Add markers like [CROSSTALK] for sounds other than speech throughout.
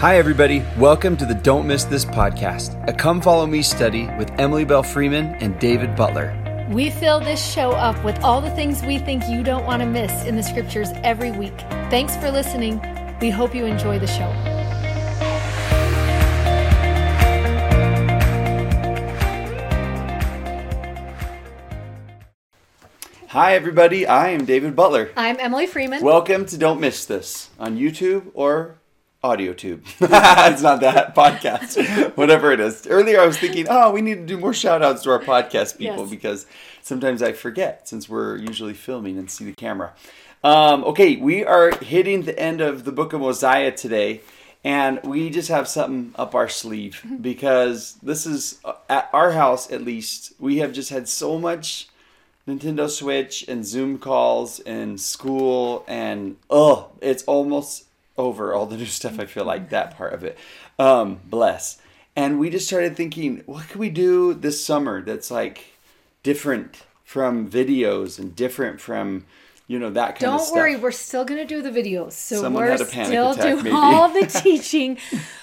Hi, everybody. Welcome to the Don't Miss This podcast, a come follow me study with Emily Belle Freeman and David Butler. We fill this show up with all the things we think you don't want to miss in the scriptures every week. Thanks for listening. We hope you enjoy the show. Hi, everybody. I am David Butler. I'm Emily Freeman. Welcome to Don't Miss This on YouTube or AudioTube. [LAUGHS] it's not that podcast, [LAUGHS] whatever it is. Earlier, I was thinking, oh, we need to do more shout outs to our podcast people Yes. because sometimes I forget since we're usually filming and see the camera. Um, okay, we are hitting the end of the book of Mosiah today, and we just have something up our sleeve [LAUGHS] because this is uh, at our house at least. We have just had so much Nintendo Switch and Zoom calls and school and oh, it's almost over all the new stuff. I feel like that part of it. Um, bless. And we just started thinking, what can we do this summer that's like different from videos and different from you know that kind of stuff. Don't worry, we're still going to do the videos. So Someone we're had a panic still attack, doing maybe. all the [LAUGHS] teaching.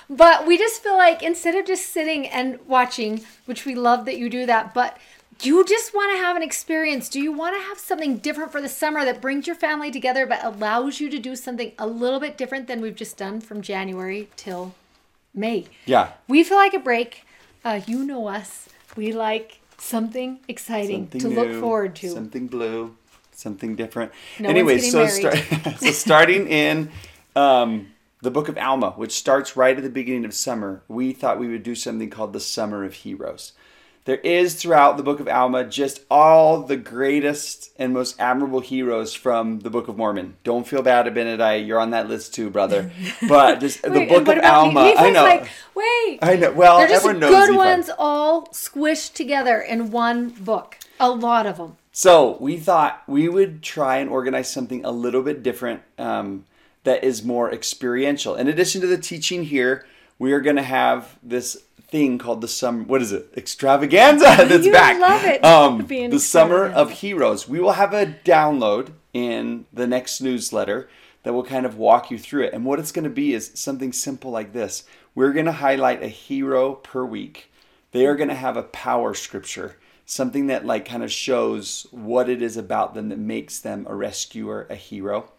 But we just feel like instead of just sitting and watching, which we love that you do that, but you just want to have an experience. Do you want to have something different for the summer that brings your family together but allows you to do something a little bit different than we've just done from January till May? Yeah. We feel like a break. Uh, you know us. We like something exciting Something to look forward to. Something blue, something different. No anyway, so, start, [LAUGHS] so starting in um, the book of Alma, which starts right at the beginning of summer, we thought we would do something called the Summer of Heroes. There is throughout the book of Alma just all the greatest and most admirable heroes from the book of Mormon. Don't feel bad, Abinadi. You're on that list too, brother. [LAUGHS] But just the book of Alma. Nephi's I know. Like, wait. I know. Well, They're just everyone knows good ones all squished together in one book. A lot of them. So we thought we would try and organize something a little bit different um, that is more experiential. In addition to the teaching here, we are going to have this thing called the summer. What is it? Extravaganza. [LAUGHS] That's You back. love it, Um, the summer of heroes. We will have a download in the next newsletter that will kind of walk you through it. And what it's going to be is something simple like this. We're going to highlight a hero per week. They are going to have a power scripture, something that like kind of shows what it is about them that makes them a rescuer, a hero.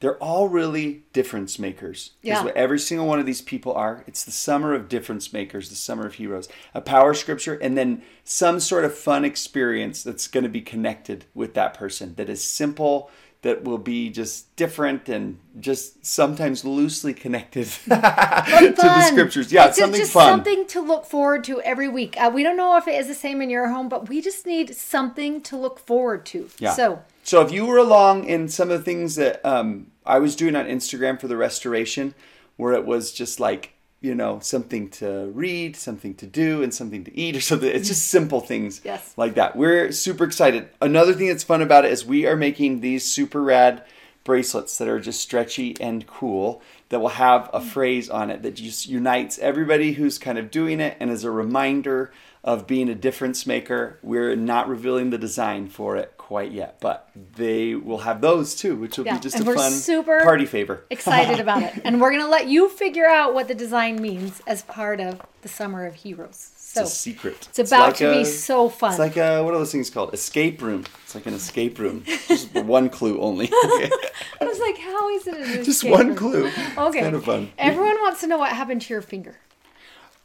They're all really difference makers. Is Yeah. what every single one of these people are. It's the summer of difference makers, the summer of heroes. A power scripture, and then some sort of fun experience that's going to be connected with that person that is simple, that will be just different and just sometimes loosely connected [LAUGHS] [LAUGHS] to the scriptures. Yeah, It's something just fun. something to look forward to every week. Uh, we don't know if it is the same in your home, but we just need something to look forward to. Yeah. So So if you were along in some of the things that um, I was doing on Instagram for the restoration, where it was just like you know something to read, something to do, and something to eat or something. It's just simple things Yes. like that. We're super excited. Another thing that's fun about it is we are making these super rad bracelets that are just stretchy and cool that will have a mm. phrase on it that just unites everybody who's kind of doing it and is a reminder of being a difference maker. We're not revealing the design for it quite yet, but they will have those too, which will Yeah, be just a fun super party favor. [LAUGHS] excited about it. And we're going to let you figure out what the design means as part of the Summer of Heroes. So It's a secret. It's about like to be so fun. It's like a, what are those things called? Escape room. It's like an escape room. [LAUGHS] Just one clue only. [LAUGHS] I [LAUGHS] was like, how is it an escape? Just one room? clue. Okay. It's kind of fun. Everyone wants to know what happened to your finger.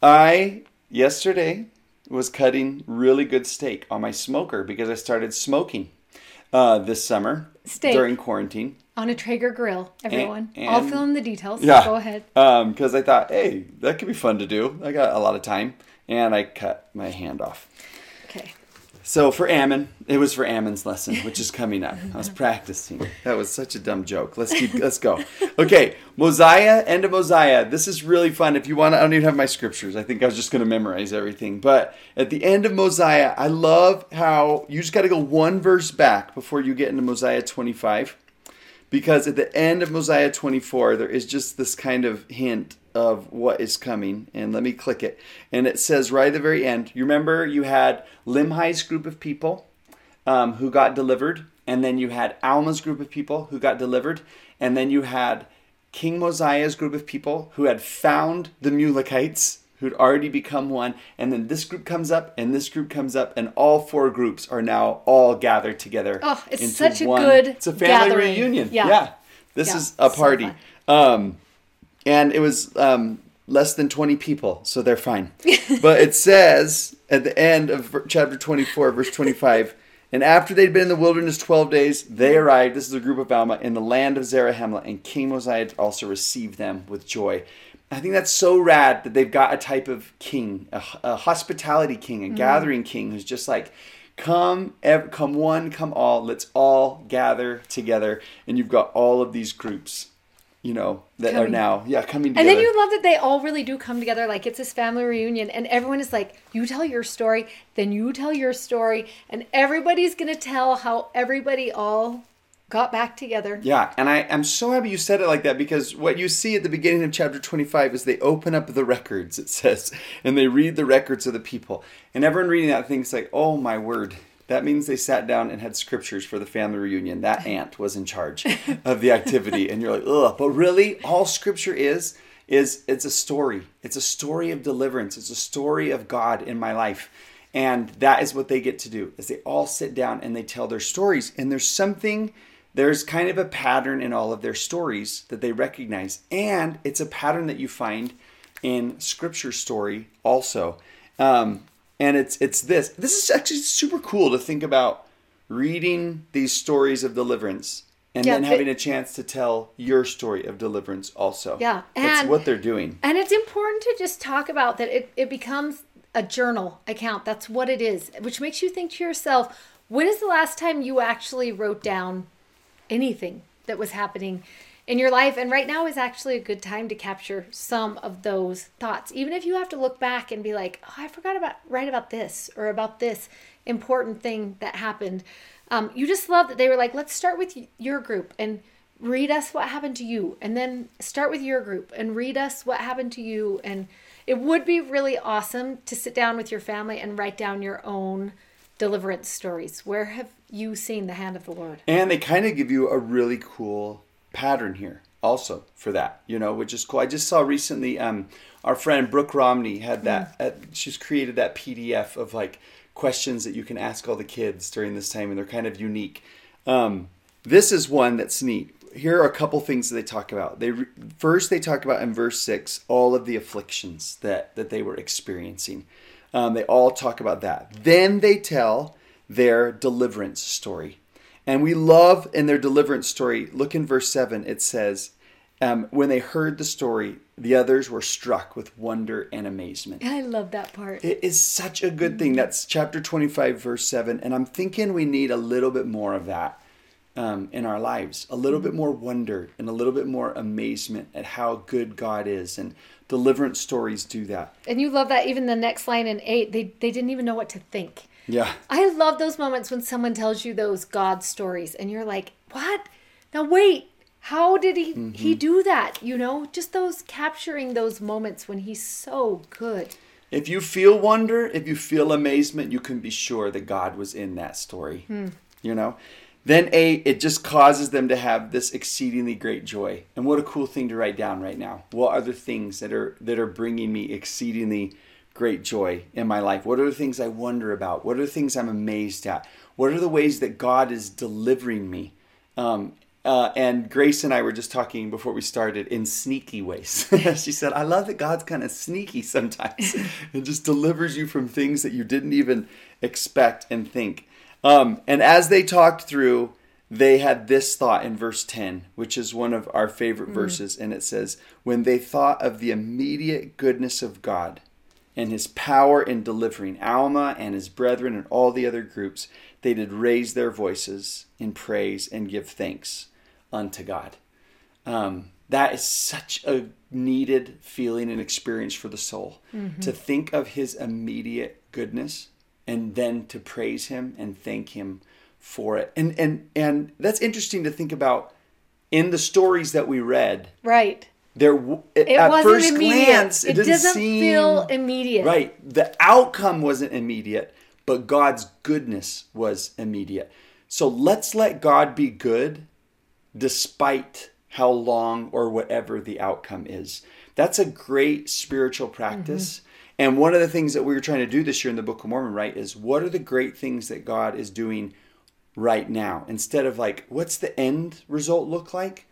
I yesterday was cutting really good steak on my smoker because I started smoking uh, this summer Steak. during quarantine. On a Traeger grill, everyone. and- I'll fill in the details. Yeah. Go ahead. Because I thought, hey, that could be fun to do. I got a lot of time, and I cut my hand off. Okay. So for Ammon, it was for Ammon's lesson, which is coming up. I was [LAUGHS] practicing. That was such a dumb joke. Let's keep. Let's go. Okay, Mosiah, end of Mosiah. This is really fun. If you want, I don't even have my scriptures. I think I was just going to memorize everything. But at the end of Mosiah, I love how you just got to go one verse back before you get into Mosiah 25 because at the end of Mosiah 24, there is just this kind of hint of what is coming. And let me click it. And it says right at the very end, you remember you had Limhi's group of people um, who got delivered, and then you had Alma's group of people who got delivered, and then you had King Mosiah's group of people who had found the Mulekites, who'd already become one, and then this group comes up and this group comes up, and all four groups are now all gathered together. Oh, it's such a good It's a family gathering. reunion. Yeah. This Yeah, is a party. fun. um, and it was um, less than 20 people, so they're fine. [LAUGHS] but it says at the end of chapter 24, verse 25, and after they'd been in the wilderness 12 days, they arrived, this is a group of Alma, in the land of Zarahemla, and King Mosiah also received them with joy. I think that's so rad that they've got a type of king, a, a hospitality king, a gathering king who's just like, come, ev- come one, come all, let's all gather together. And you've got all of these groups, you know, that are now, yeah, coming And then you love that they all really do come together. Like it's this family reunion, and everyone is like, you tell your story, then you tell your story, and everybody's going to tell how everybody all got back together. Yeah, and I, I'm so happy you said it like that because what you see at the beginning of chapter 25 is they open up the records, it says, and they read the records of the people. And everyone reading that thinks like, oh my word, that means they sat down and had scriptures for the family reunion. That [LAUGHS] aunt was in charge of the activity. And you're like, ugh. But really, all scripture is, is it's a story. It's a story of deliverance. It's a story of God in my life. And that is what they get to do, is they all sit down and they tell their stories. And there's something there's kind of a pattern in all of their stories that they recognize and it's a pattern that you find in scripture story also um, and it's it's this. This is actually super cool to think about reading these stories of deliverance and Yeah, then having a chance to tell your story of deliverance also. Yeah, And, that's what they're doing. And it's important to just talk about that it, it becomes a journal account. That's what it is, which makes you think to yourself, when is the last time you actually wrote down anything that was happening in your life? And right now is actually a good time to capture some of those thoughts. Even if you have to look back and be like, oh, I forgot about write about this or about this important thing that happened. Um, you just love that they were like, let's start with your group and read us what happened to you and then start with your group and read us what happened to you and it would be really awesome to sit down with your family and write down your own deliverance stories where have you seen the hand of the lord And they kind of give you a really cool pattern here also for that, you know, which is cool. I just saw recently um, our friend Brooke Romney had that, uh, she's created that PDF of like questions that you can ask all the kids during this time, and they're kind of unique. Um, this is one that's neat. Here are a couple things that they talk about. They first they talk about in verse six all of the afflictions that that they were experiencing. Um, they all talk about that. Then they tell their deliverance story. And we love in their deliverance story, look in verse 7, it says, um, when they heard the story, the others were struck with wonder and amazement. i love that part It is such a good thing. That's chapter 25, verse 7. And I'm thinking we need a little bit more of that um, in our lives a little bit more wonder and a little bit more amazement at how good God is. And deliverance stories do that. and you love that even the next line in eight they, they didn't even know what to think Yeah. I love those moments when someone tells you those God stories and you're like, "What? Now wait, how did he he mm-hmm. do that?" You know, just those capturing those moments when he's so good. If you feel wonder, if you feel amazement, you can be sure that God was in that story. Hmm. You know? Then A, it just causes them to have this exceedingly great joy. And what a cool thing to write down right now. What are the things that are that are bringing me exceedingly great joy in my life? What are the things I wonder about? What are the things I'm amazed at? What are the ways that God is delivering me? Um, uh, and Grace and I were just talking before we started in sneaky ways. [LAUGHS] she said, I love that God's kind of sneaky sometimes. [LAUGHS] it just delivers you from things that you didn't even expect and think. Um, and as they talked through, they had this thought in verse 10, which is one of our favorite verses. And it says, When they thought of the immediate goodness of God and his power in delivering Alma and his brethren and all the other groups, they did raise their voices in praise and give thanks unto God. Um, that is such a needed feeling and experience for the soul to think of his immediate goodness and then to praise him and thank him for it. And and and that's interesting to think about in the stories that we read. Right. There, It at first immediate. glance, it it, doesn't seem feel immediate. Right. The outcome wasn't immediate, but God's goodness was immediate. So let's let God be good despite how long or whatever the outcome is. That's a great spiritual practice. Mm-hmm. And one of the things that we were trying to do this year in the Book of Mormon, right, is what are the great things that God is doing right now? Instead of like, what's the end result look like?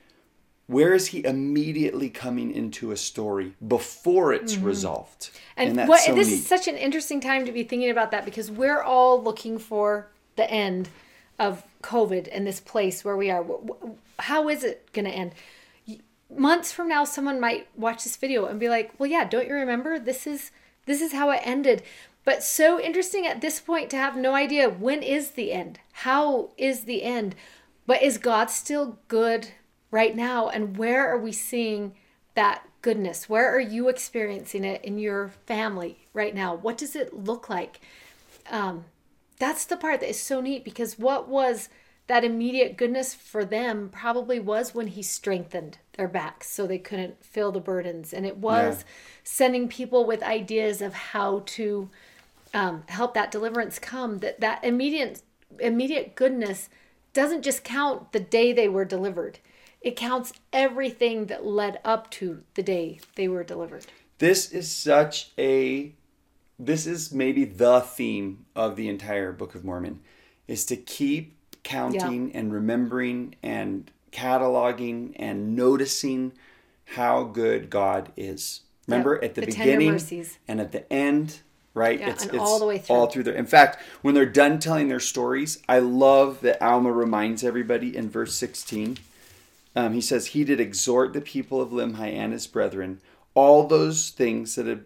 Where is he immediately coming into a story before it's mm-hmm. resolved? And, and what, so this neat. is such an interesting time to be thinking about that because we're all looking for the end of COVID and this place where we are. How is it going to end? Months from now, someone might watch this video and be like, "Well, yeah, don't you remember? This is this is how it ended." But so interesting at this point to have no idea when is the end. How is the end? But is God still good right now? And where are we seeing that goodness? Where are you experiencing it in your family right now? What does it look like? Um, that's the part that is so neat because what was that immediate goodness for them probably was when he strengthened their backs so they couldn't feel the burdens and it was yeah. sending people with ideas of how to um, help that deliverance come that that immediate immediate goodness doesn't just count the day they were delivered it counts everything that led up to the day they were delivered this is such a this is maybe the theme of the entire Book of Mormon is to keep counting yeah. and remembering and cataloging and noticing how good God is. Remember at the, the beginning and at the end, right? Yeah, it's, and it's all the way through. All through there. In fact, when they're done telling their stories, I love that Alma reminds everybody in verse 16. Um, he says, He did exhort the people of Limhi and his brethren, all those things that had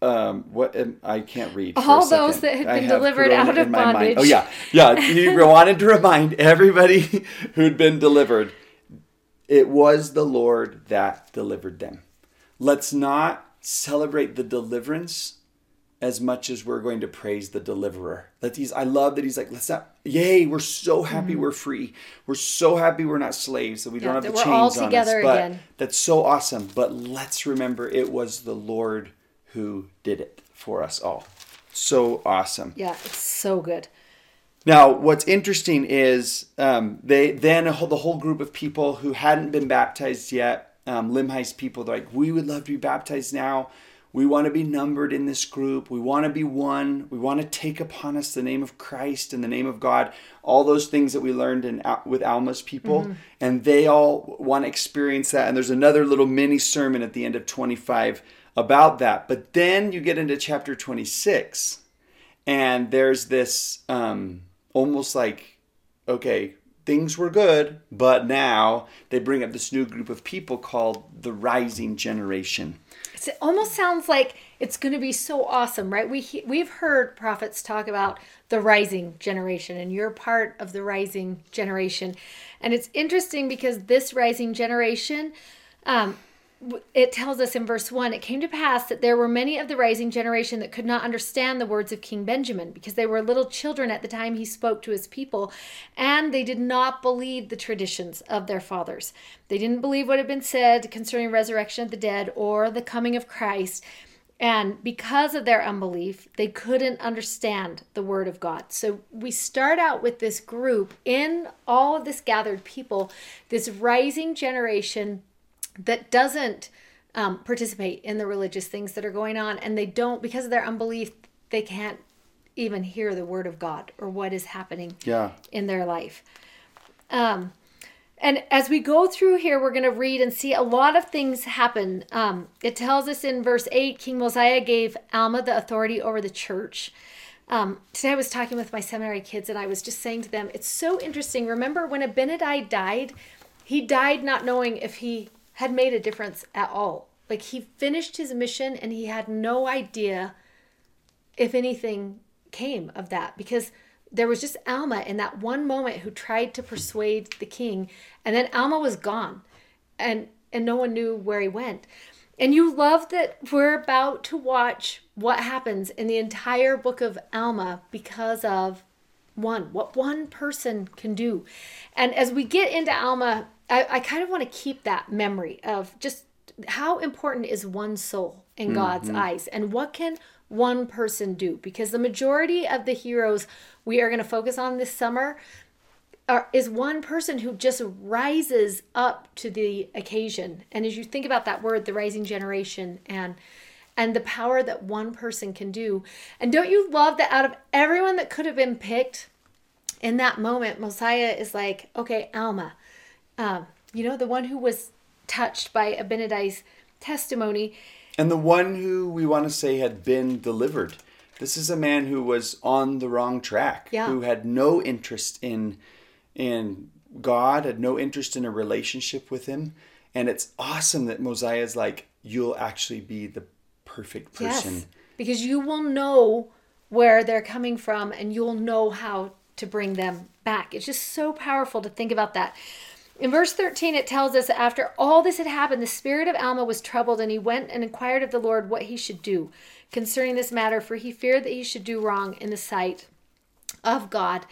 um, what I can't read. All those that had been delivered out of bondage. Oh yeah, yeah. He [LAUGHS] wanted to remind everybody [LAUGHS] who'd been delivered, it was the Lord that delivered them. Let's not celebrate the deliverance as much as we're going to praise the deliverer. That he's, I love that he's like, let's not, yay, we're so happy mm-hmm. we're free. We're so happy we're not slaves, that we yeah, don't have the chains on us. But again. that's so awesome. But let's remember it was the Lord who did it for us all. So awesome. Yeah, it's so good. Now, what's interesting is um, they then the whole group of people who hadn't been baptized yet, um, Limhi's people, they're like, we would love to be baptized now. We want to be numbered in this group. We want to be one. We want to take upon us the name of Christ and the name of God. All those things that we learned in with Alma's people, mm-hmm. and they all want to experience that. And there's another little mini sermon at the end of 25 about that. But then you get into chapter 26, and there's this um, almost like, okay, things were good, but now they bring up this new group of people called the rising generation. It almost sounds like it's going to be so awesome, right? We we've heard prophets talk about the rising generation, and you're part of the rising generation, and it's interesting because this rising generation um, it tells us in verse 1 it came to pass that there were many of the rising generation that could not understand the words of King Benjamin because they were little children at the time he spoke to his people and they did not believe the traditions of their fathers. They didn't believe what had been said concerning resurrection of the dead or the coming of Christ. And because of their unbelief, they couldn't understand the word of God. So we start out with this group in all of this gathered people, this rising generation that doesn't um, participate in the religious things that are going on and they don't because of their unbelief they can't even hear the word of god or what is happening yeah. in their life um, and as we go through here we're going to read and see a lot of things happen um, it tells us in verse 8 king mosiah gave alma the authority over the church um, today I was talking with my seminary kids and I was just saying to them, it's so interesting. Remember when Abinadi died, he died not knowing if he had made a difference at all. Like he finished his mission and he had no idea if anything came of that because there was just Alma in that one moment who tried to persuade the king and then Alma was gone and and no one knew where he went. And you love that we're about to watch what happens in the entire book of Alma because of one, what one person can do. And as we get into Alma I, I kind of want to keep that memory of just how important is one soul in mm-hmm. God's eyes and what can one person do? Because the majority of the heroes we are going to focus on this summer, are, is one person who just rises up to the occasion. And as you think about that word, the rising generation, and and the power that one person can do, and don't you love that out of everyone that could have been picked in that moment, Mosiah is like, okay, Alma, um, you know, the one who was touched by Abinadi's testimony. And the one who we want to say had been delivered. This is a man who was on the wrong track, Yeah. who had no interest in in God, had no interest in a relationship with him. And it's awesome that Mosiah is like, you'll actually be the perfect person. Yes, because you will know where they're coming from and you'll know how to bring them back. It's just so powerful to think about that. In verse 13, it tells us that after all this had happened, the spirit of Alma was troubled, and he went and inquired of the Lord what he should do concerning this matter, for he feared that he should do wrong in the sight of God.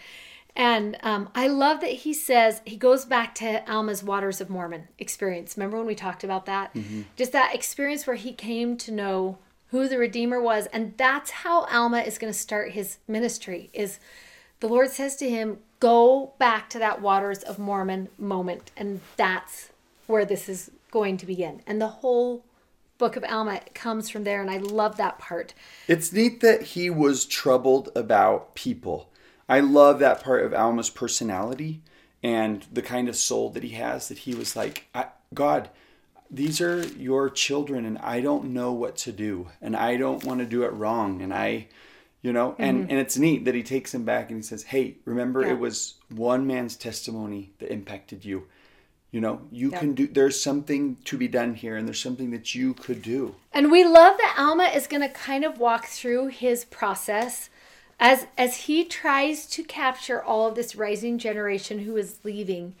And um, I love that he says he goes back to Alma's Waters of Mormon experience. Remember when we talked about that? Just that experience where he came to know who the Redeemer was, and that's how Alma is going to start his ministry. Is the Lord says to him, "Go back to that Waters of Mormon moment," and that's where this is going to begin. And the whole book of Alma comes from there, and I love that part. It's neat that he was troubled about people. I love that part of Alma's personality and the kind of soul that he has that he was like, God, these are your children and I don't know what to do and I don't want to do it wrong and I you know and and it's neat that he takes him back and he says, "Hey, remember Yeah. it was one man's testimony that impacted you." You know, you Yeah. can do there's something to be done here and there's something that you could do. And we love that Alma is going to kind of walk through his process as as he tries to capture all of this rising generation who is leaving.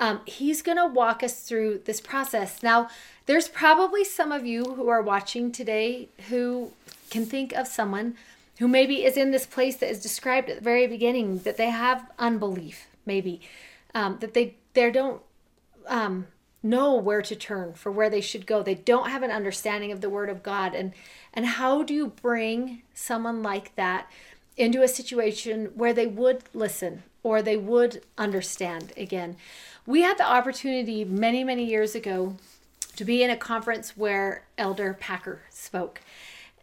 Um, he's going to walk us through this process. Now, there's probably some of you who are watching today who can think of someone who maybe is in this place that is described at the very beginning that they have unbelief, maybe um, that they they don't um, know where to turn for where they should go. They don't have an understanding of the Word of God, and and how do you bring someone like that into a situation where they would listen or they would understand again? We had the opportunity many many years ago to be in a conference where Elder Packer spoke,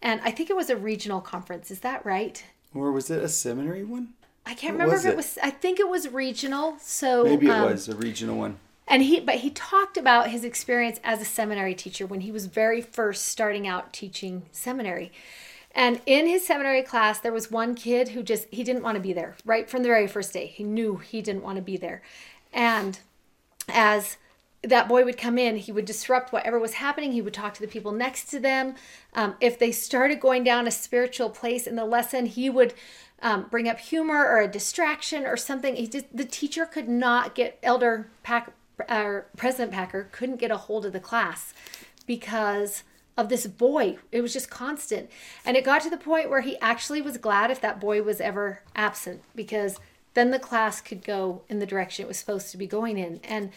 and I think it was a regional conference. Is that right? Or was it a seminary one? I can't What remember if it it? was. I think it was regional. So Maybe it um, was a regional one. and he but he talked about his experience as a seminary teacher when he was very first starting out teaching seminary and in his seminary class there was one kid who just he didn't want to be there right from the very first day he knew he didn't want to be there and as that boy would come in, he would disrupt whatever was happening. He would talk to the people next to them. Um, if they started going down a spiritual place in the lesson, he would um, bring up humor or a distraction or something. He just, the teacher could not get Elder Pack, or President Packer couldn't get a hold of the class because of this boy. It was just constant. And it got to the point where he actually was glad if that boy was ever absent because then the class could go in the direction it was supposed to be going in. And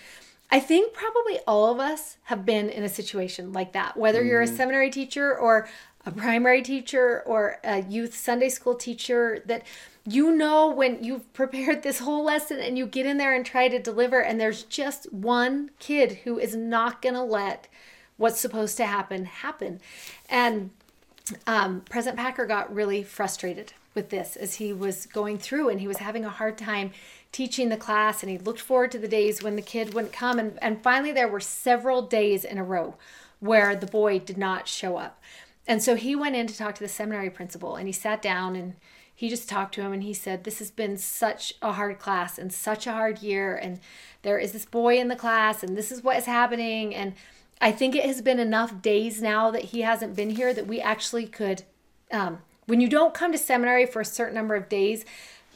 I think probably all of us have been in a situation like that, whether you're a seminary teacher or a primary teacher or a youth Sunday school teacher, that you know when you've [LAUGHS] prepared this whole lesson and you get in there and try to deliver, and there's just one kid who is not going to let what's supposed to happen happen. And um, President Packer got really frustrated with this as he was going through and he was having a hard time teaching the class and he looked forward to the days when the kid wouldn't come and, and finally there were several days in a row where the boy did not show up. And so he went in to talk to the seminary principal and he sat down and he just talked to him and he said this has been such a hard class and such a hard year and there is this boy in the class and this is what is happening and i think it has been enough days now that he hasn't been here that we actually could um, when you don't come to seminary for a certain number of days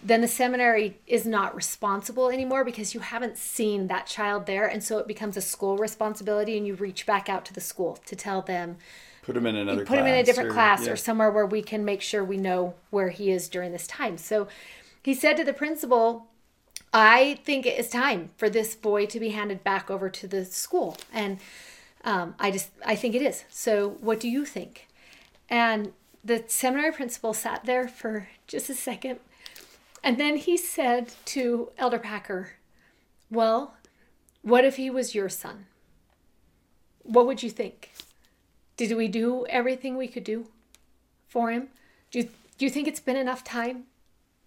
then the seminary is not responsible anymore because you haven't seen that child there and so it becomes a school responsibility and you reach back out to the school to tell them Put him in another put him in a different or- class yeah. or somewhere where we can make sure we know where he is during this time. So he said to the principal, I think it is time for this boy to be handed back over to the school. And um, I just, I think it is. So what do you think? And the seminary principal sat there for just a second And then he said to Elder Packer, Well, what if he was your son? What would you think? Did we do everything we could do for him? Do you, do you think it's been enough time?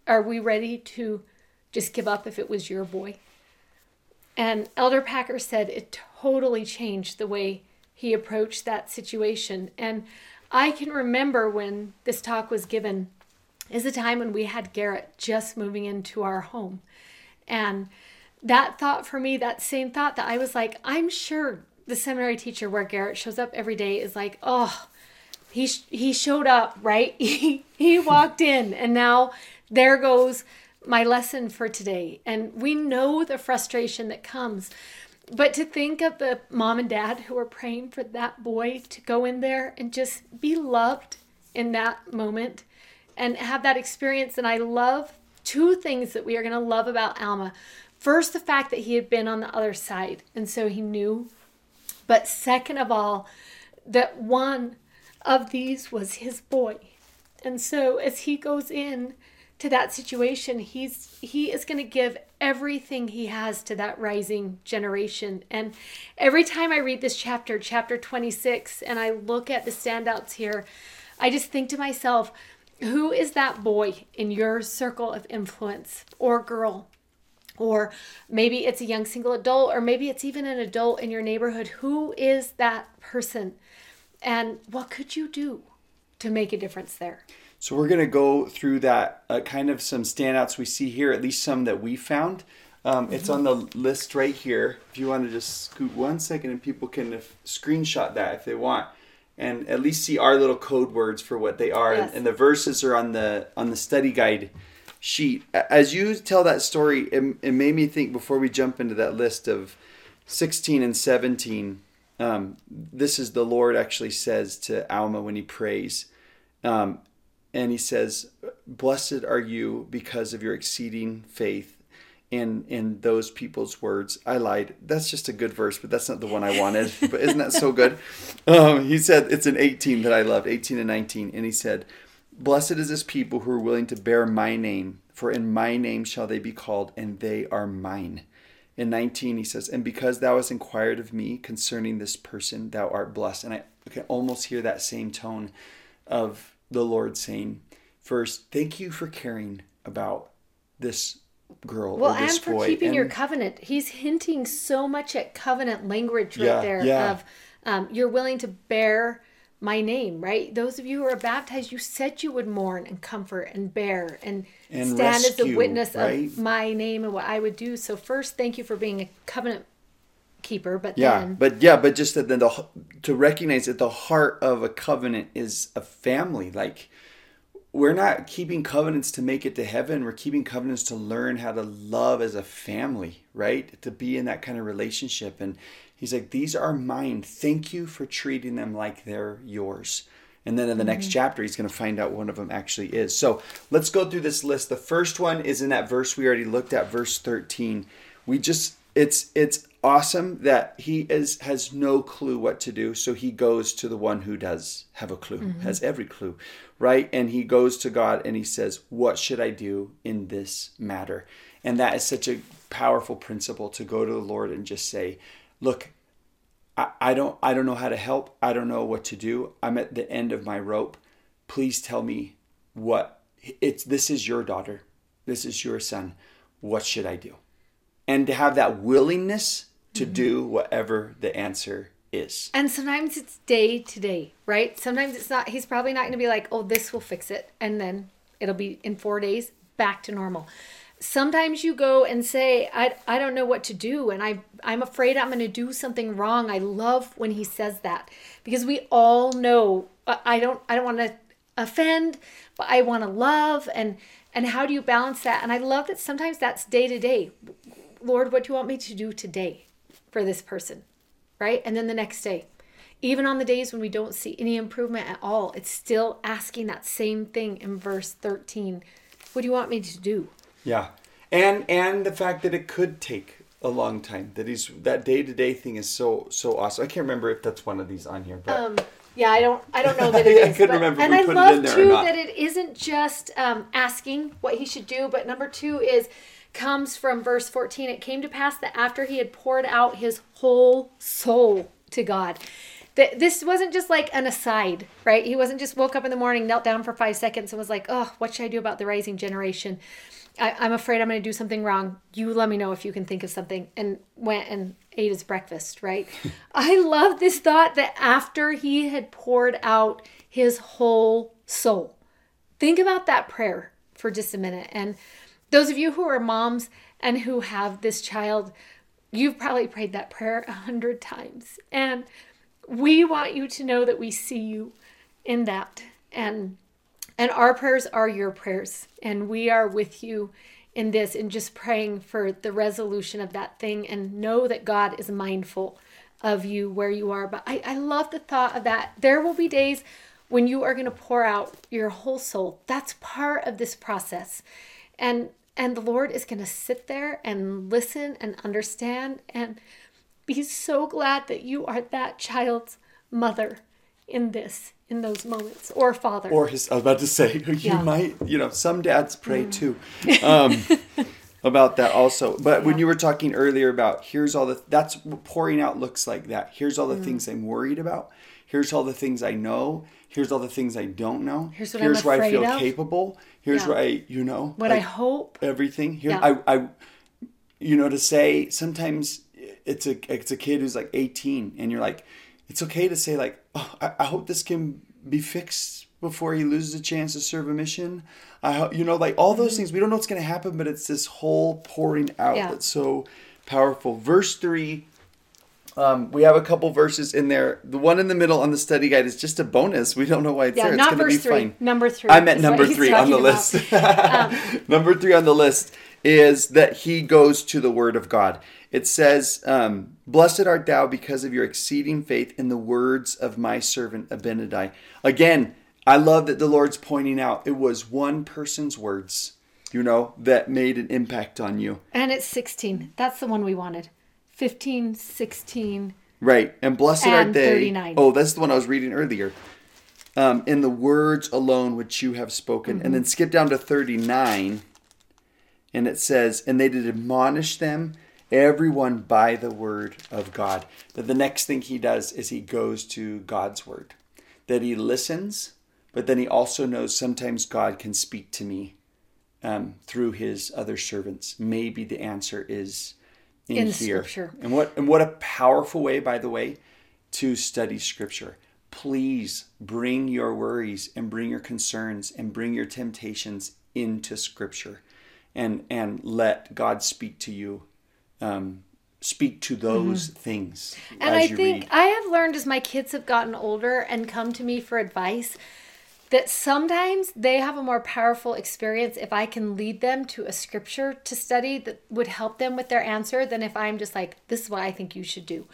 Are we ready to just give up if it was your boy? And Elder Packer said it totally changed the way he approached that situation. And I can remember when this talk was given is a time when we had Garrett just moving into our home. And that thought for me, that same thought that I was like, I'm sure the seminary teacher where Garrett shows up every day is like, oh, he he showed up, right? [LAUGHS] He he walked in, and now there goes my lesson for today. And we know the frustration that comes. But to think of the mom and dad who are praying for that boy to go in there and just be loved in that moment and have that experience. And I love two things that we are going to love about Alma. First, the fact that he had been on the other side, and so he knew. But second of all, that one of these was his boy. And so as he goes in to that situation, he's he is going to give everything he has to that rising generation. And every time I read this chapter, chapter 26, and I look at the standouts here, I just think to myself, who is that boy in your circle of influence or girl? Or maybe it's a young single adult, or maybe it's even an adult in your neighborhood. Who is that person? And what could you do to make a difference there? So we're going to go through that uh, kind of some standouts we see here, at least some that we found. Um, it's on the list right here. If you want to just scoot one second and people can if, screenshot that if they want and at least see our little code words for what they are. Yes. And, and, the verses are on the on the study guide sheet. As you tell that story, it, it made me think before we jump into that list of 16 and 17. Um, this is the Lord actually says to Alma when he prays. Um, and he says, Blessed are you because of your exceeding faith in in those people's words. I lied. That's just a good verse, but that's not the one I wanted. [LAUGHS] but isn't that so good? Um, he said it's an 18 that I loved, 18 and 19. And he said, Blessed is this people who are willing to bear my name, for in my name shall they be called, and they are mine. In 19, he says, And because thou hast inquired of me concerning this person, thou art blessed. And I can almost hear that same tone of the Lord saying, First, thank you for caring about this girl well, and for boy. keeping and, your covenant. He's hinting so much at covenant language right yeah, there yeah. of um, you're willing to bear my name, right? Those of you who are baptized, you said you would mourn and comfort and bear and, and stand rescue, as a witness right? of my name and what I would do. So first, thank you for being a covenant keeper, but yeah, then... but yeah, but just that the to recognize that the heart of a covenant is a family. Like we're not keeping covenants to make it to heaven. We're keeping covenants to learn how to love as a family, right? To be in that kind of relationship. And he's like, these are mine. Thank you for treating them like they're yours. And then in the mm-hmm. next chapter, he's going to find out one of them actually is. So let's go through this list. The first one is in that verse we already looked at, verse 13. We just, it's, it's awesome that he is has no clue what to do so he goes to the one who does have a clue mm-hmm. has every clue right? And he goes to god and he says what should i do in this matter? And that is such a powerful principle to go to the lord and just say look I, I don't i don't know how to help. I don't know what to do. I'm at the end of my rope. Please tell me what it's this is your daughter. This is your son. What should i do? And to have that willingness to mm-hmm. do whatever the answer is. And sometimes it's day to day, right? Sometimes it's not, he's probably not going to be like, oh, this will fix it. And then it'll be in four days back to normal. Sometimes you go and say, I, I don't know what to do. And I, I'm afraid I'm going to do something wrong. I love when he says that because we all know I don't, I don't want to offend, but I want to love. And, and how do you balance that? And I love that sometimes that's day to day. Lord, what do you want me to do today? For this person, right? And then the next day, even on the days when we don't see any improvement at all, it's still asking that same thing in verse 13. What do you want me to do? Yeah. And and the fact that it could take a long time. That he's that day to day thing is so so awesome. I can't remember if that's one of these on here, but Um, yeah, I don't, I don't know that [LAUGHS] it I is. couldn't but- remember and I love too that it isn't just um, asking what he should do, but number two is comes from verse fourteen. It came to pass that after he had poured out his whole soul to God. That this wasn't just like an aside, right? He wasn't just woke up in the morning, knelt down for five seconds, and was like, "Oh, what should I do about the rising generation?" I, I'm afraid I'm going to do something wrong. You let me know if you can think of something. And went and ate his breakfast, right? [LAUGHS] I love this thought that after he had poured out his whole soul, think about that prayer for just a minute. And those of you who are moms and who have this child, you've probably prayed that prayer a hundred times. And we want you to know that we see you in that. And and our prayers are your prayers. And we are with you in this and just praying for the resolution of that thing and know that God is mindful of you where you are. But I, I love the thought of that. There will be days when you are going to pour out your whole soul. That's part of this process. And and the Lord is going to sit there and listen and understand and be so glad that you are that child's mother in this, in those moments, or father. or his. I was about to say [LAUGHS] you Yeah. Mm. might. You know, some dads pray too. Um, [LAUGHS] about that also. But when you were talking earlier about here's all the that's what pouring out looks like that. Here's Mm. all the things I'm worried about. Here's all the things I know. Here's all the things I don't know. Here's what I'm where I feel of. capable. Here's Yeah. where I, you know, what I hope. everything. Here, Yeah. I, I, you know, to say sometimes it's a it's a kid who's like 18, and you're like, it's okay to say like, oh, I, I hope this can be fixed before he loses a chance to serve a mission. I hope you know, like all those things. We don't know what's going to happen, but it's this whole pouring out Mm-hmm. Yeah. that's so powerful. Verse three. Um, we have a couple verses in there. The one in the middle on the study guide is just a bonus. We don't know why it's Yeah, there. It's not going to be verse three. fine. Number three. I meant number three on the about. list. [LAUGHS] number three on the list is that he goes to the word of God. It says, um, Blessed art thou because of your exceeding faith in the words of my servant Abinadi. Again, I love that the Lord's pointing out it was one person's words, you know, that made an impact on you. And it's 16. That's the one we wanted. 15, 16. Right. And blessed are they. 39. Oh, that's the one I was reading earlier. Um, in the words alone which you have spoken. And then Mm-hmm. skip down to 39. And it says, And they did admonish them, everyone by the word of God. That the next thing he does is he goes to God's word. That he listens, but then he also knows sometimes God can speak to me um, through his other servants. Maybe the answer is in, In here. Scripture. And what and what a powerful way, by the way, to study Scripture. Please bring your worries and bring your concerns and bring your temptations into Scripture, and and let God speak to you. Um, speak to those things Mm-hmm. And as I think read. I have learned as my kids have gotten older and come to me for advice that sometimes they have a more powerful experience if I can lead them to a scripture to study that would help them with their answer than if I'm just like, this is what I think you should do.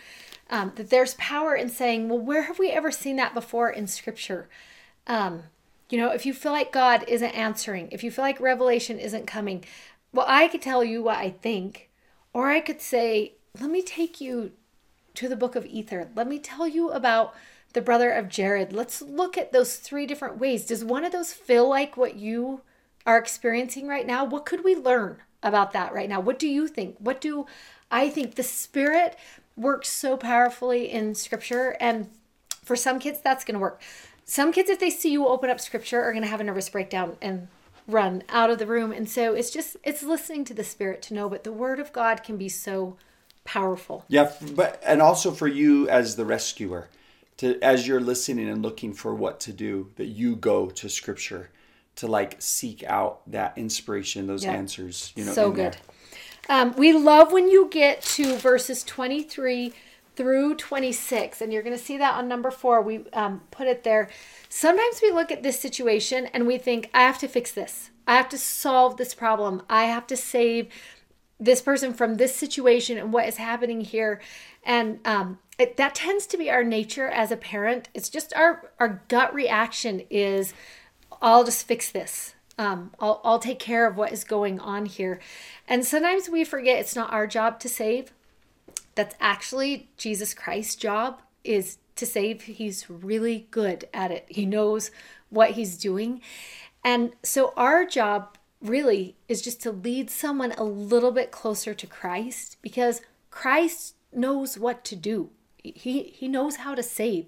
Um, that there's power in saying, well, where have we ever seen that before in scripture? Um, you know, if you feel like God isn't answering, if you feel like revelation isn't coming, well, I could tell you what I think, or I could say, let me take you to the book of Ether. Let me tell you about the brother of Jared. Let's look at those three different ways. Does one of those feel like what you are experiencing right now? What could we learn about that right now? What do you think? What do I think? The Spirit works so powerfully in Scripture, and for some kids, that's going to work. Some kids, if they see you open up Scripture, are going to have a nervous breakdown and run out of the room. And so it's just, it's listening to the Spirit to know, but the Word of God can be so powerful. Yeah, but and also for you as the rescuer, to as you're listening and looking for what to do, that you go to Scripture to like seek out that inspiration, those Yeah. answers. You know, so good. Um, we love when you get to verses 23 through 26, and you're going to see that on number four. We um, put it there. Sometimes we look at this situation and we think, I have to fix this. I have to solve this problem. I have to save this person from this situation and what is happening here. And um, it, that tends to be our nature as a parent. It's just our, our gut reaction is, I'll just fix this. Um, I'll, I'll take care of what is going on here. And sometimes we forget it's not our job to save. That's actually Jesus Christ's job is to save. He's really good at it. He knows what he's doing. And so our job really is just to lead someone a little bit closer to Christ because Christ knows what to do. He he knows how to save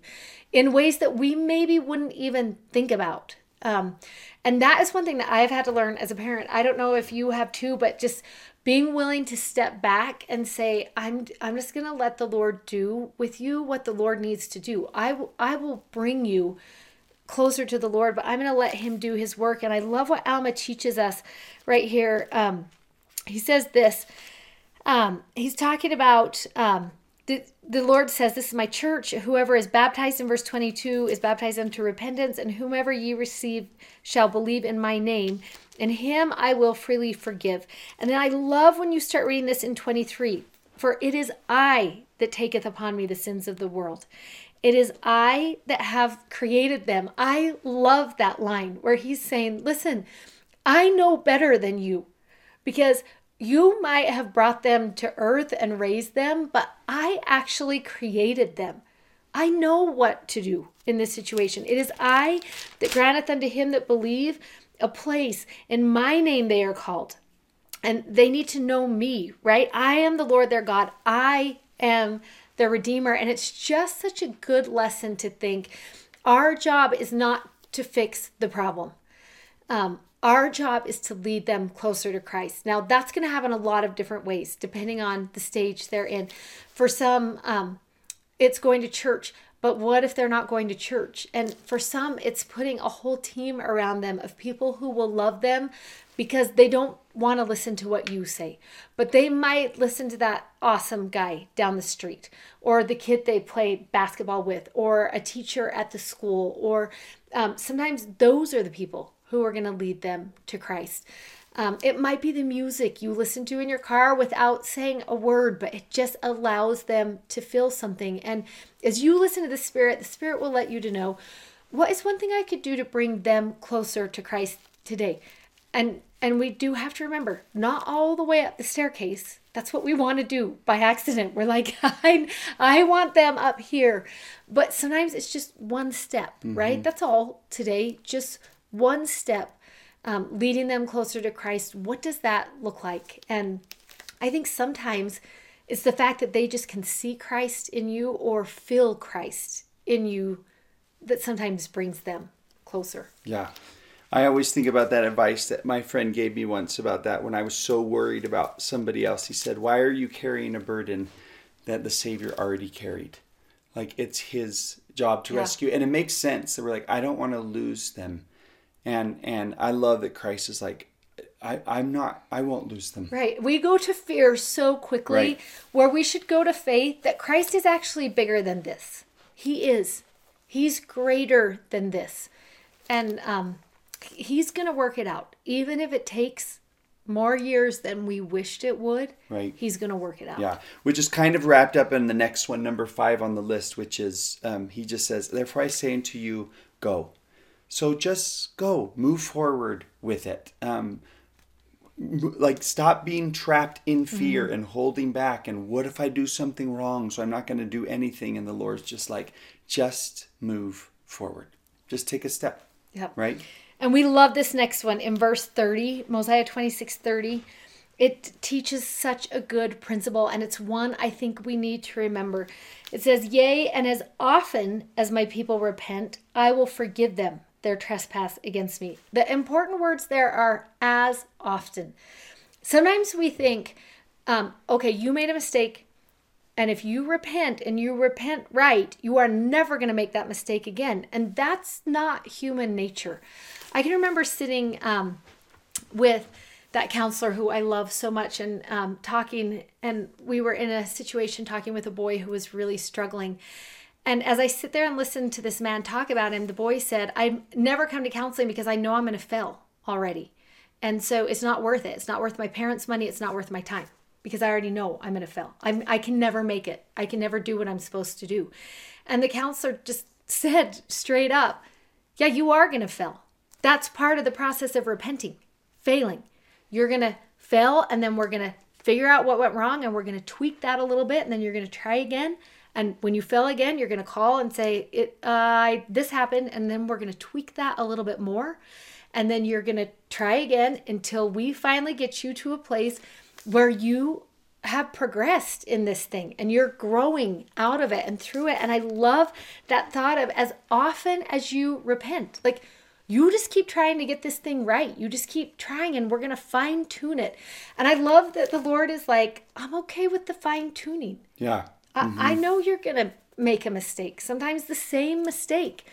in ways that we maybe wouldn't even think about. Um, and that is one thing that I've had to learn as a parent. I don't know if you have too, but just being willing to step back and say, "I'm I'm just going to let the Lord do with you what the Lord needs to do. I I will bring you closer to the Lord, but I'm going to let Him do His work." And I love what Alma teaches us right here. Um, he says this. Um, he's talking about um, the, the Lord says, This is my church. Whoever is baptized in verse 22 is baptized unto repentance, and whomever ye receive shall believe in my name. And him I will freely forgive. And then I love when you start reading this in 23 For it is I that taketh upon me the sins of the world. It is I that have created them. I love that line where he's saying, Listen, I know better than you because you might have brought them to earth and raised them, but I actually created them. I know what to do in this situation. It is I that granteth unto him that believe a place. In my name they are called. And they need to know me, right? I am the Lord their God. I am the Redeemer. And it's just such a good lesson to think our job is not to fix the problem. Um, our job is to lead them closer to Christ. Now, that's going to happen a lot of different ways, depending on the stage they're in. For some, um, it's going to church, but what if they're not going to church? And for some, it's putting a whole team around them of people who will love them because they don't want to listen to what you say, but they might listen to that awesome guy down the street, or the kid they play basketball with, or a teacher at the school, or um, sometimes those are the people who are going to lead them to Christ. Um, it might be the music you listen to in your car without saying a word, but it just allows them to feel something. And as you listen to the Spirit, the Spirit will let you to know what is one thing I could do to bring them closer to Christ today. And and we do have to remember, not all the way up the staircase. That's what we want to do by accident. We're like, [LAUGHS] I, I want them up here. But sometimes it's just one step, mm-hmm. right? That's all today. Just one step um, leading them closer to Christ. What does that look like? And I think sometimes it's the fact that they just can see Christ in you or feel Christ in you that sometimes brings them closer. Yeah. I always think about that advice that my friend gave me once about that when I was so worried about somebody else. He said, Why are you carrying a burden that the Savior already carried? Like it's his job to yeah. rescue. And it makes sense that we're like, I don't want to lose them and and I love that Christ is like I, I'm not, I won't lose them. Right. We go to fear so quickly right. where we should go to faith that Christ is actually bigger than this. He is. He's greater than this. And um, he's going to work it out. Even if it takes more years than we wished it would, right. he's going to work it out. Yeah. Which is kind of wrapped up in the next one, number five on the list, which is um, he just says, Therefore I say unto you, go. So just go, move forward with it. Um, like stop being trapped in fear mm-hmm. and holding back and what if i do something wrong so i'm not going to do anything? And the lord's just like just move forward. Just take a step. Yep. right? And we love this next one in verse 30 mosiah 26 30 it teaches such a good principle and it's one i think we need to remember. It says yea and as often as my people repent i will forgive them their trespass against me. The important words there are as often. Sometimes we think, um, okay, you made a mistake, and if you repent and you repent right, you are never going to make that mistake again. And that's not human nature. I can remember sitting um, with that counselor who I love so much and um, talking, and we were in a situation talking with a boy who was really struggling. And as I sit there and listen to this man talk about him, the boy said, I never come to counseling because I know I'm going to fail already. And so it's not worth it. It's not worth my parents' money. It's not worth my time because I already know I'm going to fail. I'm, I can never make it. I can never do what I'm supposed to do. And the counselor just [LAUGHS] said straight up, Yeah, you are going to fail. That's part of the process of repenting, failing. You're going to fail, and then we're going to figure out what went wrong, and we're going to tweak that a little bit, and then you're going to try again. And when you fail again, you're going to call and say, "It, uh, this happened," and then we're going to tweak that a little bit more, and then you're going to try again until we finally get you to a place where you have progressed in this thing and you're growing out of it and through it. And I love that thought of as often as you repent, like you just keep trying to get this thing right. You just keep trying and we're going to fine tune it. And I love that the Lord is like, I'm okay with the fine tuning. Yeah. Mm-hmm. I, I know you're going to make a mistake, sometimes the same mistake.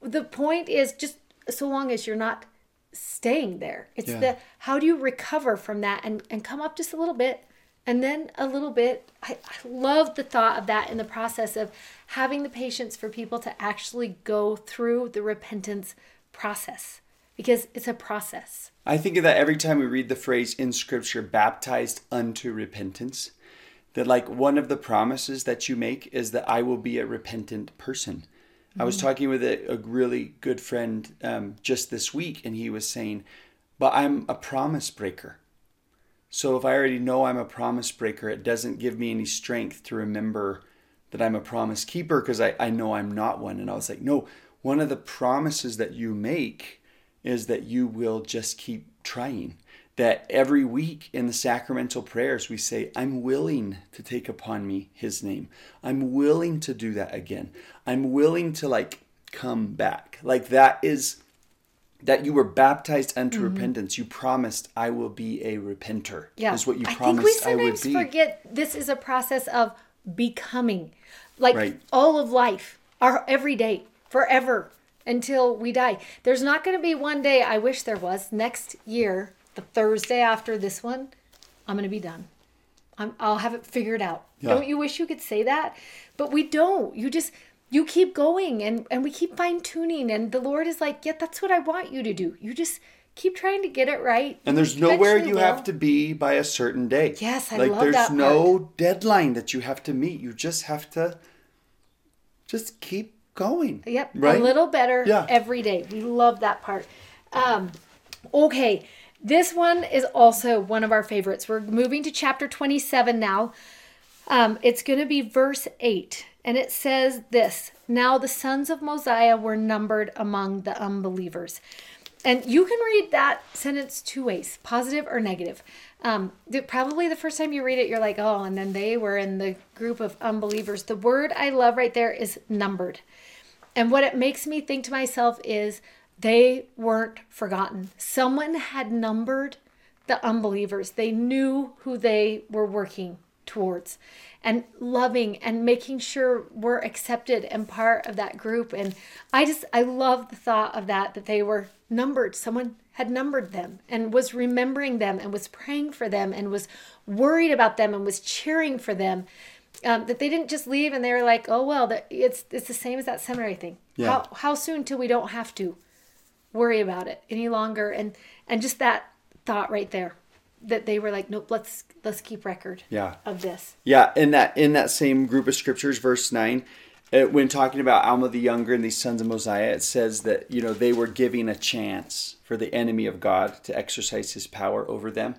The point is just so long as you're not staying there. It's yeah. the how do you recover from that and, and come up just a little bit and then a little bit. I, I love the thought of that in the process of having the patience for people to actually go through the repentance process because it's a process. I think of that every time we read the phrase in scripture, baptized unto repentance. That, like, one of the promises that you make is that I will be a repentant person. I was talking with a, a really good friend um, just this week, and he was saying, But I'm a promise breaker. So if I already know I'm a promise breaker, it doesn't give me any strength to remember that I'm a promise keeper because I, I know I'm not one. And I was like, No, one of the promises that you make is that you will just keep trying that every week in the sacramental prayers we say, I'm willing to take upon me his name. I'm willing to do that again. I'm willing to like come back. Like that is that you were baptized unto mm-hmm. repentance. You promised I will be a repenter. Yeah. Is what you I promised I, would be. forget this is a process of becoming. Like right. all of life, our every day, forever until we die. There's not going to be one day I wish there was next year the Thursday after this one, I'm going to be done. I'm, I'll have it figured out. Yeah. Don't you wish you could say that? But we don't. You just you keep going and and we keep fine tuning and the Lord is like, "Yeah, that's what I want you to do. You just keep trying to get it right." And there's nowhere you will. have to be by a certain day. Yes, I like, love there's that. There's no deadline that you have to meet. You just have to just keep going. Yep, right? a little better yeah. every day. We love that part. Um, okay, this one is also one of our favorites. We're moving to chapter 27 now. Um, it's going to be verse 8, and it says this Now the sons of Mosiah were numbered among the unbelievers. And you can read that sentence two ways positive or negative. Um, probably the first time you read it, you're like, oh, and then they were in the group of unbelievers. The word I love right there is numbered. And what it makes me think to myself is they weren't forgotten. Someone had numbered the unbelievers. They knew who they were working towards and loving and making sure we're accepted and part of that group. And I just, I love the thought of that, that they were numbered. Someone had numbered them and was remembering them and was praying for them and was worried about them and was cheering for them. Um, that they didn't just leave and they were like, oh, well, it's, it's the same as that seminary thing. Yeah. How, how soon till we don't have to? Worry about it any longer. And and just that thought right there that they were like nope let's let's keep record yeah. of this. Yeah in that in that same group of scriptures verse 9 it, when talking about alma the younger and these sons of mosiah it says that you know they were giving a chance for the enemy of god to exercise his power over them.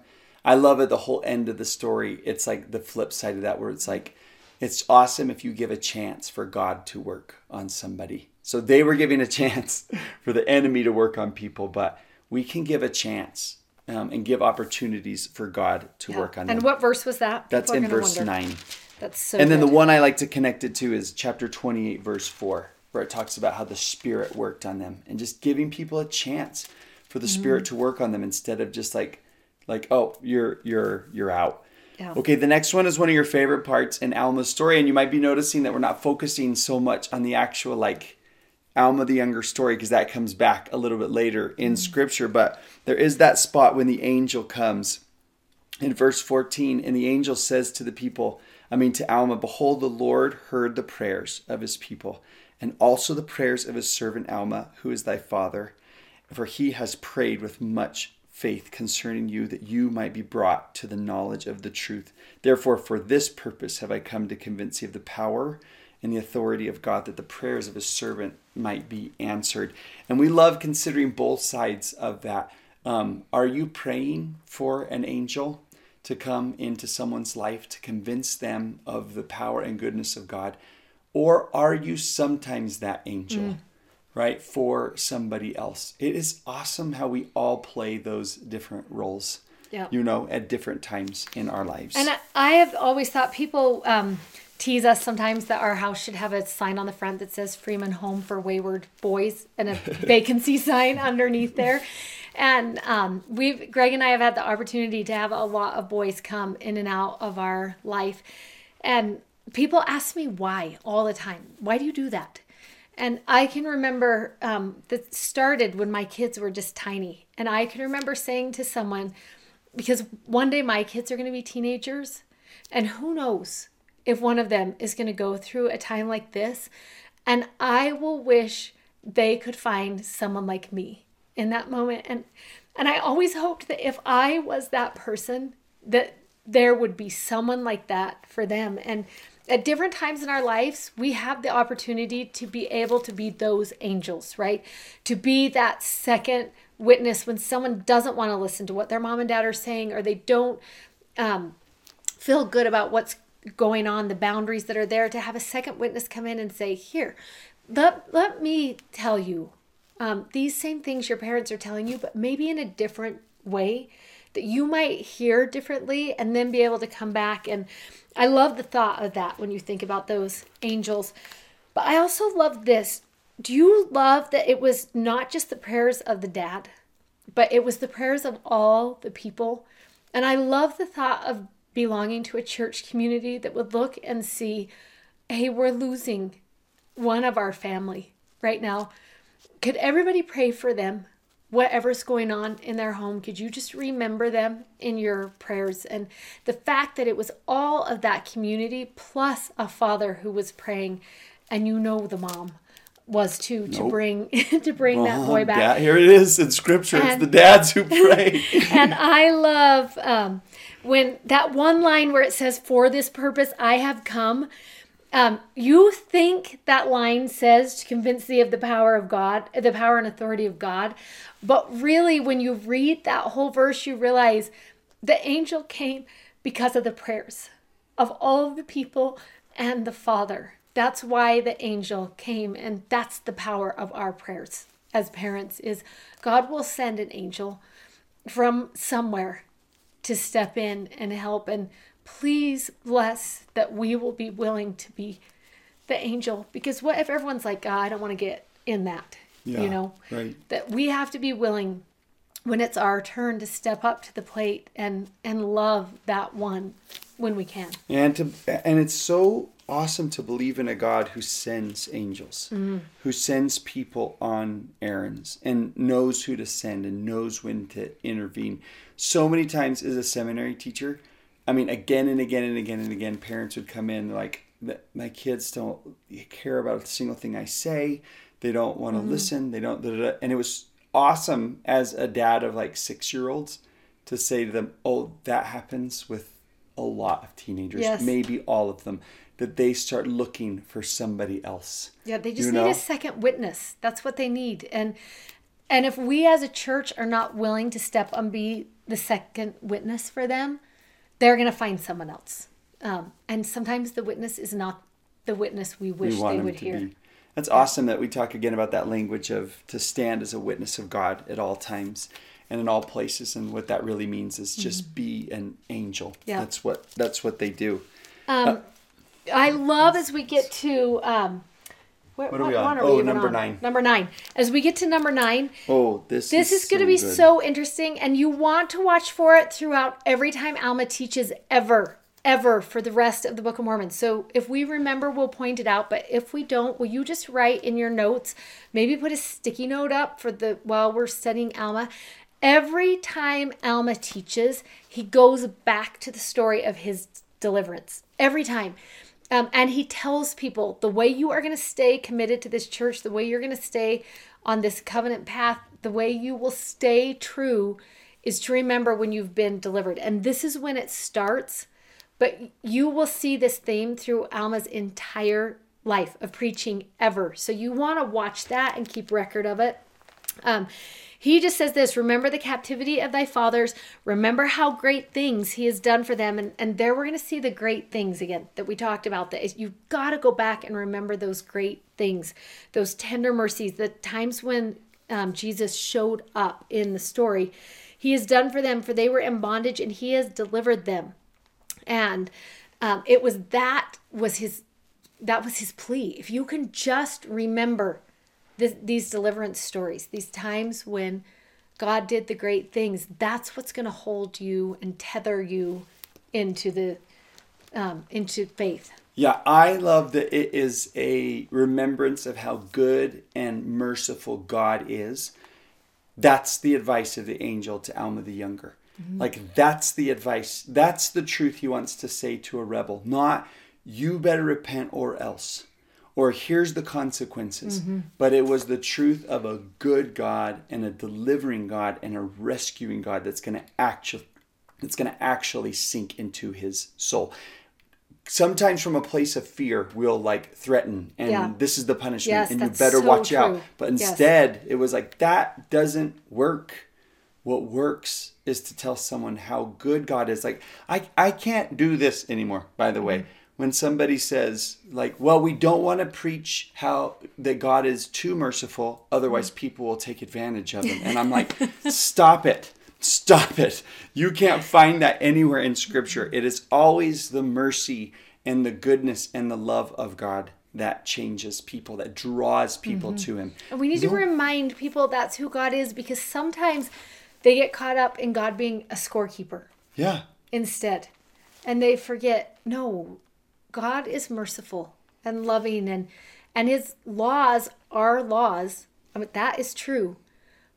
I love it the whole end of the story. It's like the flip side of that where it's like it's awesome if you give a chance for god to work on somebody so they were giving a [LAUGHS] chance for the enemy to work on people, but we can give a chance um, and give opportunities for God to yeah. work on and them. And what verse was that? That's in verse wonder. 9. That's so And then good. the one I like to connect it to is chapter 28, verse 4, where it talks about how the Spirit worked on them and just giving people a chance for the mm-hmm. Spirit to work on them instead of just like, like, oh, you're you're you're out. Yeah. Okay, the next one is one of your favorite parts in Alma's story, and you might be noticing that we're not focusing so much on the actual like Alma the younger story because that comes back a little bit later in mm-hmm. scripture. But there is that spot when the angel comes in verse 14, and the angel says to the people, I mean to Alma, Behold, the Lord heard the prayers of his people, and also the prayers of his servant Alma, who is thy father, for he has prayed with much faith concerning you, that you might be brought to the knowledge of the truth. Therefore, for this purpose have I come to convince you of the power and the authority of God that the prayers of his servant might be answered. And we love considering both sides of that. Um, are you praying for an angel to come into someone's life to convince them of the power and goodness of God? Or are you sometimes that angel? Mm right, for somebody else. It is awesome how we all play those different roles, yeah. you know, at different times in our lives. And I have always thought people um, tease us sometimes that our house should have a sign on the front that says Freeman Home for Wayward Boys and a [LAUGHS] vacancy sign underneath there. And um, we've, Greg and I have had the opportunity to have a lot of boys come in and out of our life. And people ask me why all the time. Why do you do that? And I can remember um, that started when my kids were just tiny. And I can remember saying to someone, because one day my kids are going to be teenagers, and who knows if one of them is going to go through a time like this. And I will wish they could find someone like me in that moment. And and I always hoped that if I was that person, that there would be someone like that for them. And at different times in our lives, we have the opportunity to be able to be those angels, right? To be that second witness when someone doesn't want to listen to what their mom and dad are saying or they don't um, feel good about what's going on, the boundaries that are there, to have a second witness come in and say, Here, let, let me tell you um, these same things your parents are telling you, but maybe in a different way that you might hear differently and then be able to come back and I love the thought of that when you think about those angels. But I also love this. Do you love that it was not just the prayers of the dad, but it was the prayers of all the people? And I love the thought of belonging to a church community that would look and see, hey, we're losing one of our family right now. Could everybody pray for them? Whatever's going on in their home, could you just remember them in your prayers? And the fact that it was all of that community plus a father who was praying, and you know the mom was too to bring [LAUGHS] to bring that boy back. Yeah, here it is in scripture. And, it's the dads who [LAUGHS] pray. and I love um, when that one line where it says, "For this purpose I have come." Um, you think that line says to convince thee of the power of God, the power and authority of God. But really, when you read that whole verse, you realize the angel came because of the prayers of all of the people and the Father. That's why the angel came, and that's the power of our prayers as parents is God will send an angel from somewhere to step in and help and please bless that we will be willing to be the angel because what if everyone's like, oh, I don't want to get in that, yeah, you know, right. that we have to be willing when it's our turn to step up to the plate and and love that one when we can. And to and it's so awesome to believe in a God who sends angels, mm-hmm. who sends people on errands and knows who to send and knows when to intervene. So many times as a seminary teacher, I mean, again and again and again and again, parents would come in like, my kids don't care about a single thing I say. They don't want to mm-hmm. listen. They don't. And it was awesome as a dad of like six year olds to say to them, "Oh, that happens with a lot of teenagers. Yes. Maybe all of them." That they start looking for somebody else. Yeah, they just you know? need a second witness. That's what they need. And and if we as a church are not willing to step and be the second witness for them, they're going to find someone else. Um, and sometimes the witness is not the witness we wish we they would hear. Be. That's awesome that we talk again about that language of to stand as a witness of God at all times and in all places. And what that really means is just mm-hmm. be an angel. Yeah. That's what that's what they do. Um, uh, I love as we get to um, what, what, are we on? Are oh, we number on? nine. Number nine. As we get to number nine. Oh, this. This is, is going to be good. so interesting, and you want to watch for it throughout every time Alma teaches ever, ever for the rest of the Book of Mormon. So if we remember, we'll point it out. But if we don't, will you just write in your notes? Maybe put a sticky note up for the while we're studying Alma. Every time Alma teaches, he goes back to the story of his deliverance. Every time. Um, and he tells people the way you are going to stay committed to this church, the way you're going to stay on this covenant path, the way you will stay true is to remember when you've been delivered. And this is when it starts. But you will see this theme through Alma's entire life of preaching ever. So you want to watch that and keep record of it. Um, he just says this remember the captivity of thy fathers. Remember how great things he has done for them. And, and there we're going to see the great things again that we talked about that you've got to go back and remember those great things those tender mercies the times when um, jesus showed up in the story. He has done for them for they were in bondage and he has delivered them. And um, it was that was his that was his plea. If you can just remember this, these deliverance stories, these times when God did the great things, that's what's going to hold you and tether you into the um, into faith. Yeah, I love that it is a remembrance of how good and merciful God is. That's the advice of the angel to Alma the Younger. Mm-hmm. Like, that's the advice. That's the truth he wants to say to a rebel. Not, you better repent or else or here's the consequences. Mm-hmm. But it was the truth of a good God and a delivering God and a rescuing God that's going to actually that's going to actually sink into his soul. Sometimes from a place of fear, we'll like threaten and yeah. this is the punishment yes, and you better so watch true. out. But instead, yes. it was like that doesn't work. What works is to tell someone how good God is. Like I I can't do this anymore, by the mm-hmm. When somebody says like well we don't want to preach how that god is too merciful otherwise mm. people will take advantage of him. And i'm like stop it. Stop it. You can't find that anywhere in scripture. It is always the mercy and the goodness and the love of god that changes people that draws people mm-hmm. to him. And we need to remind people that's who god is because sometimes they get caught up in god being a scorekeeper yeah. instead. And they forget no God is merciful and loving and and his laws are laws. I mean that is true.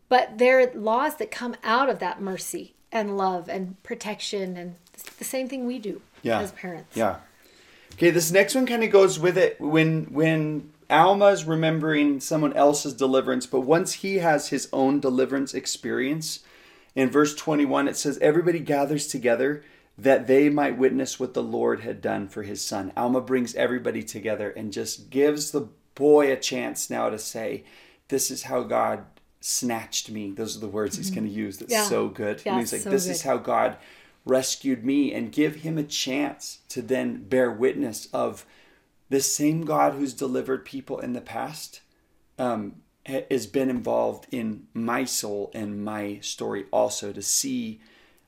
But they're laws that come out of that mercy and love and protection and the same thing we do yeah. as parents. Yeah. Okay, this next one kind of goes with it when when Alma's remembering someone else's deliverance, but once he has his own deliverance experience, in verse 21 it says everybody gathers together that they might witness what the Lord had done for his son. Alma brings everybody together and just gives the boy a chance now to say, This is how God snatched me. Those are the words mm-hmm. he's going to use. That's yeah. so good. Yeah, and he's like, so This good. is how God rescued me, and give him a chance to then bear witness of this same God who's delivered people in the past. Um, has been involved in my soul and my story also to see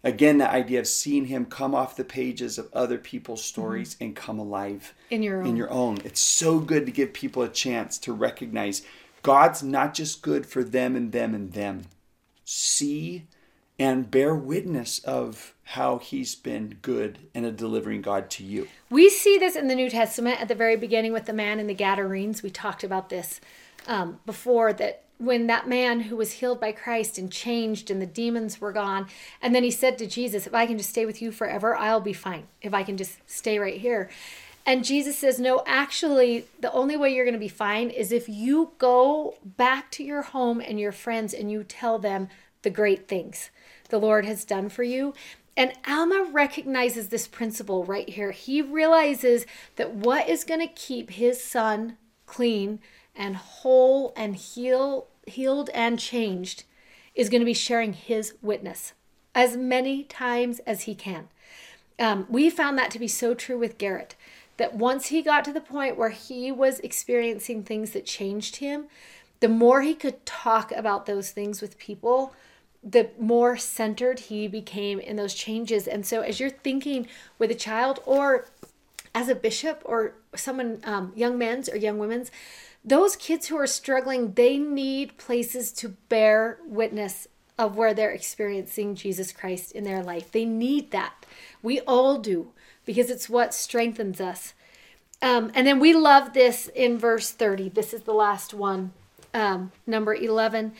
again that idea of seeing him come off the pages of other people's stories mm-hmm. and come alive in your own. in your own it's so good to give people a chance to recognize god's not just good for them and them and them see and bear witness of how he's been good and a delivering God to you. We see this in the New Testament at the very beginning with the man in the Gadarenes. We talked about this um, before that when that man who was healed by Christ and changed and the demons were gone. And then he said to Jesus, If I can just stay with you forever, I'll be fine. If I can just stay right here. And Jesus says, No, actually, the only way you're going to be fine is if you go back to your home and your friends and you tell them the great things the Lord has done for you. And Alma recognizes this principle right here. He realizes that what is going to keep his son clean and whole and heal, healed and changed is going to be sharing his witness as many times as he can. Um, we found that to be so true with Garrett that once he got to the point where he was experiencing things that changed him, the more he could talk about those things with people, the more centered he became in those changes. And so, as you're thinking with a child or as a bishop or someone, um, young men's or young women's, those kids who are struggling, they need places to bear witness of where they're experiencing Jesus Christ in their life. They need that. We all do because it's what strengthens us. Um, and then we love this in verse 30. This is the last one, um, number 11.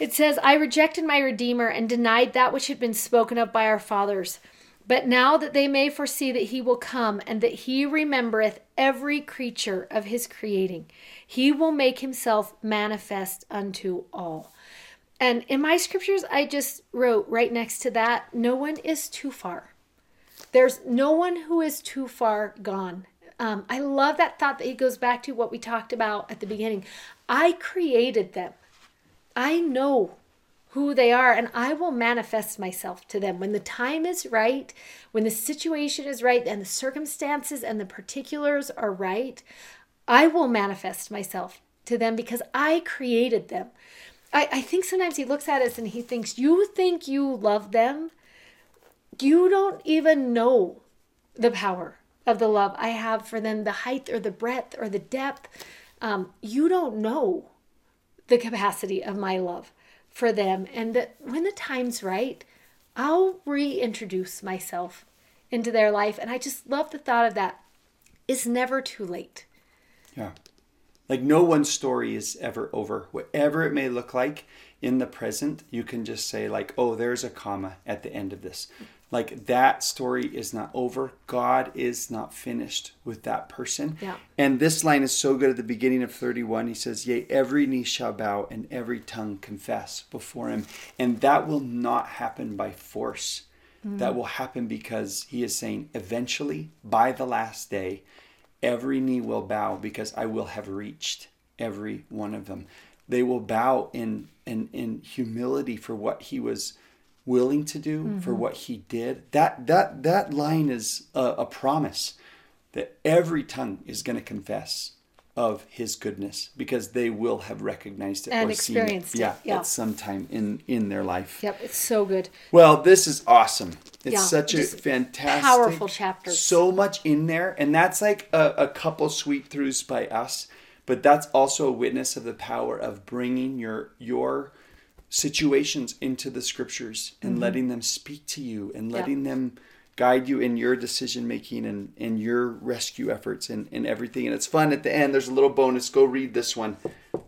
It says, I rejected my Redeemer and denied that which had been spoken of by our fathers. But now that they may foresee that he will come, and that he remembereth every creature of his creating, he will make himself manifest unto all. And in my scriptures, I just wrote right next to that no one is too far. There's no one who is too far gone. Um, I love that thought that he goes back to what we talked about at the beginning. I created them. I know who they are and I will manifest myself to them when the time is right, when the situation is right and the circumstances and the particulars are right. I will manifest myself to them because I created them. I, I think sometimes he looks at us and he thinks, You think you love them? You don't even know the power of the love I have for them, the height or the breadth or the depth. Um, you don't know the capacity of my love for them. And that when the time's right, I'll reintroduce myself into their life. And I just love the thought of that. It's never too late. Yeah. Like no one's story is ever over. Whatever it may look like in the present, you can just say, like, oh, there's a comma at the end of this. Like that story is not over. God is not finished with that person. Yeah. And this line is so good at the beginning of 31. He says, Yea, every knee shall bow and every tongue confess before him. And that will not happen by force. Mm. That will happen because he is saying, eventually, by the last day, every knee will bow because I will have reached every one of them. They will bow in in, in humility for what he was willing to do, for mm-hmm. what he did. That that that line is a, a promise that every tongue is going to confess of his goodness because they will have recognized it And or seen it, experienced it, yeah, yeah. at some time in in their life. Yep, it's so good. Well, this is awesome. It's Yeah, such a fantastic, powerful chapter So much in there, and that's like a, a couple sweep throughs by us, but that's also a witness of the power of bringing your your situations into the scriptures and mm-hmm. letting them speak to you and letting them guide you in your decision making and, and your rescue efforts and, and everything. And it's fun at the end. There's a little bonus. Go read this one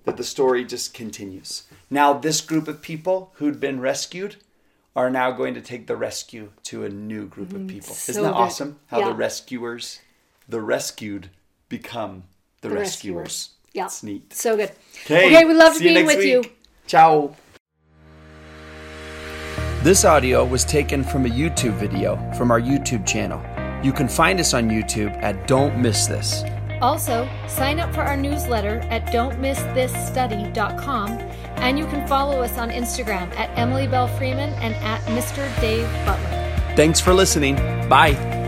that the story just continues. Now, this group of people who'd been rescued are now going to take the rescue to a new group of mm-hmm. people. so Isn't that good. awesome? How Yeah. the rescuers, the rescued, become the, The rescuers. rescuers. Yeah. It's neat. So good. Okay, Okay, we loved being with you. Ciao. This audio was taken from a YouTube video from our YouTube channel. You can find us on YouTube at Don't Miss This. Also, sign up for our newsletter at don'tmissthisstudy.com and you can follow us on Instagram at Emily Belle Freeman and at Mr. Dave Butler. Thanks for listening. Bye.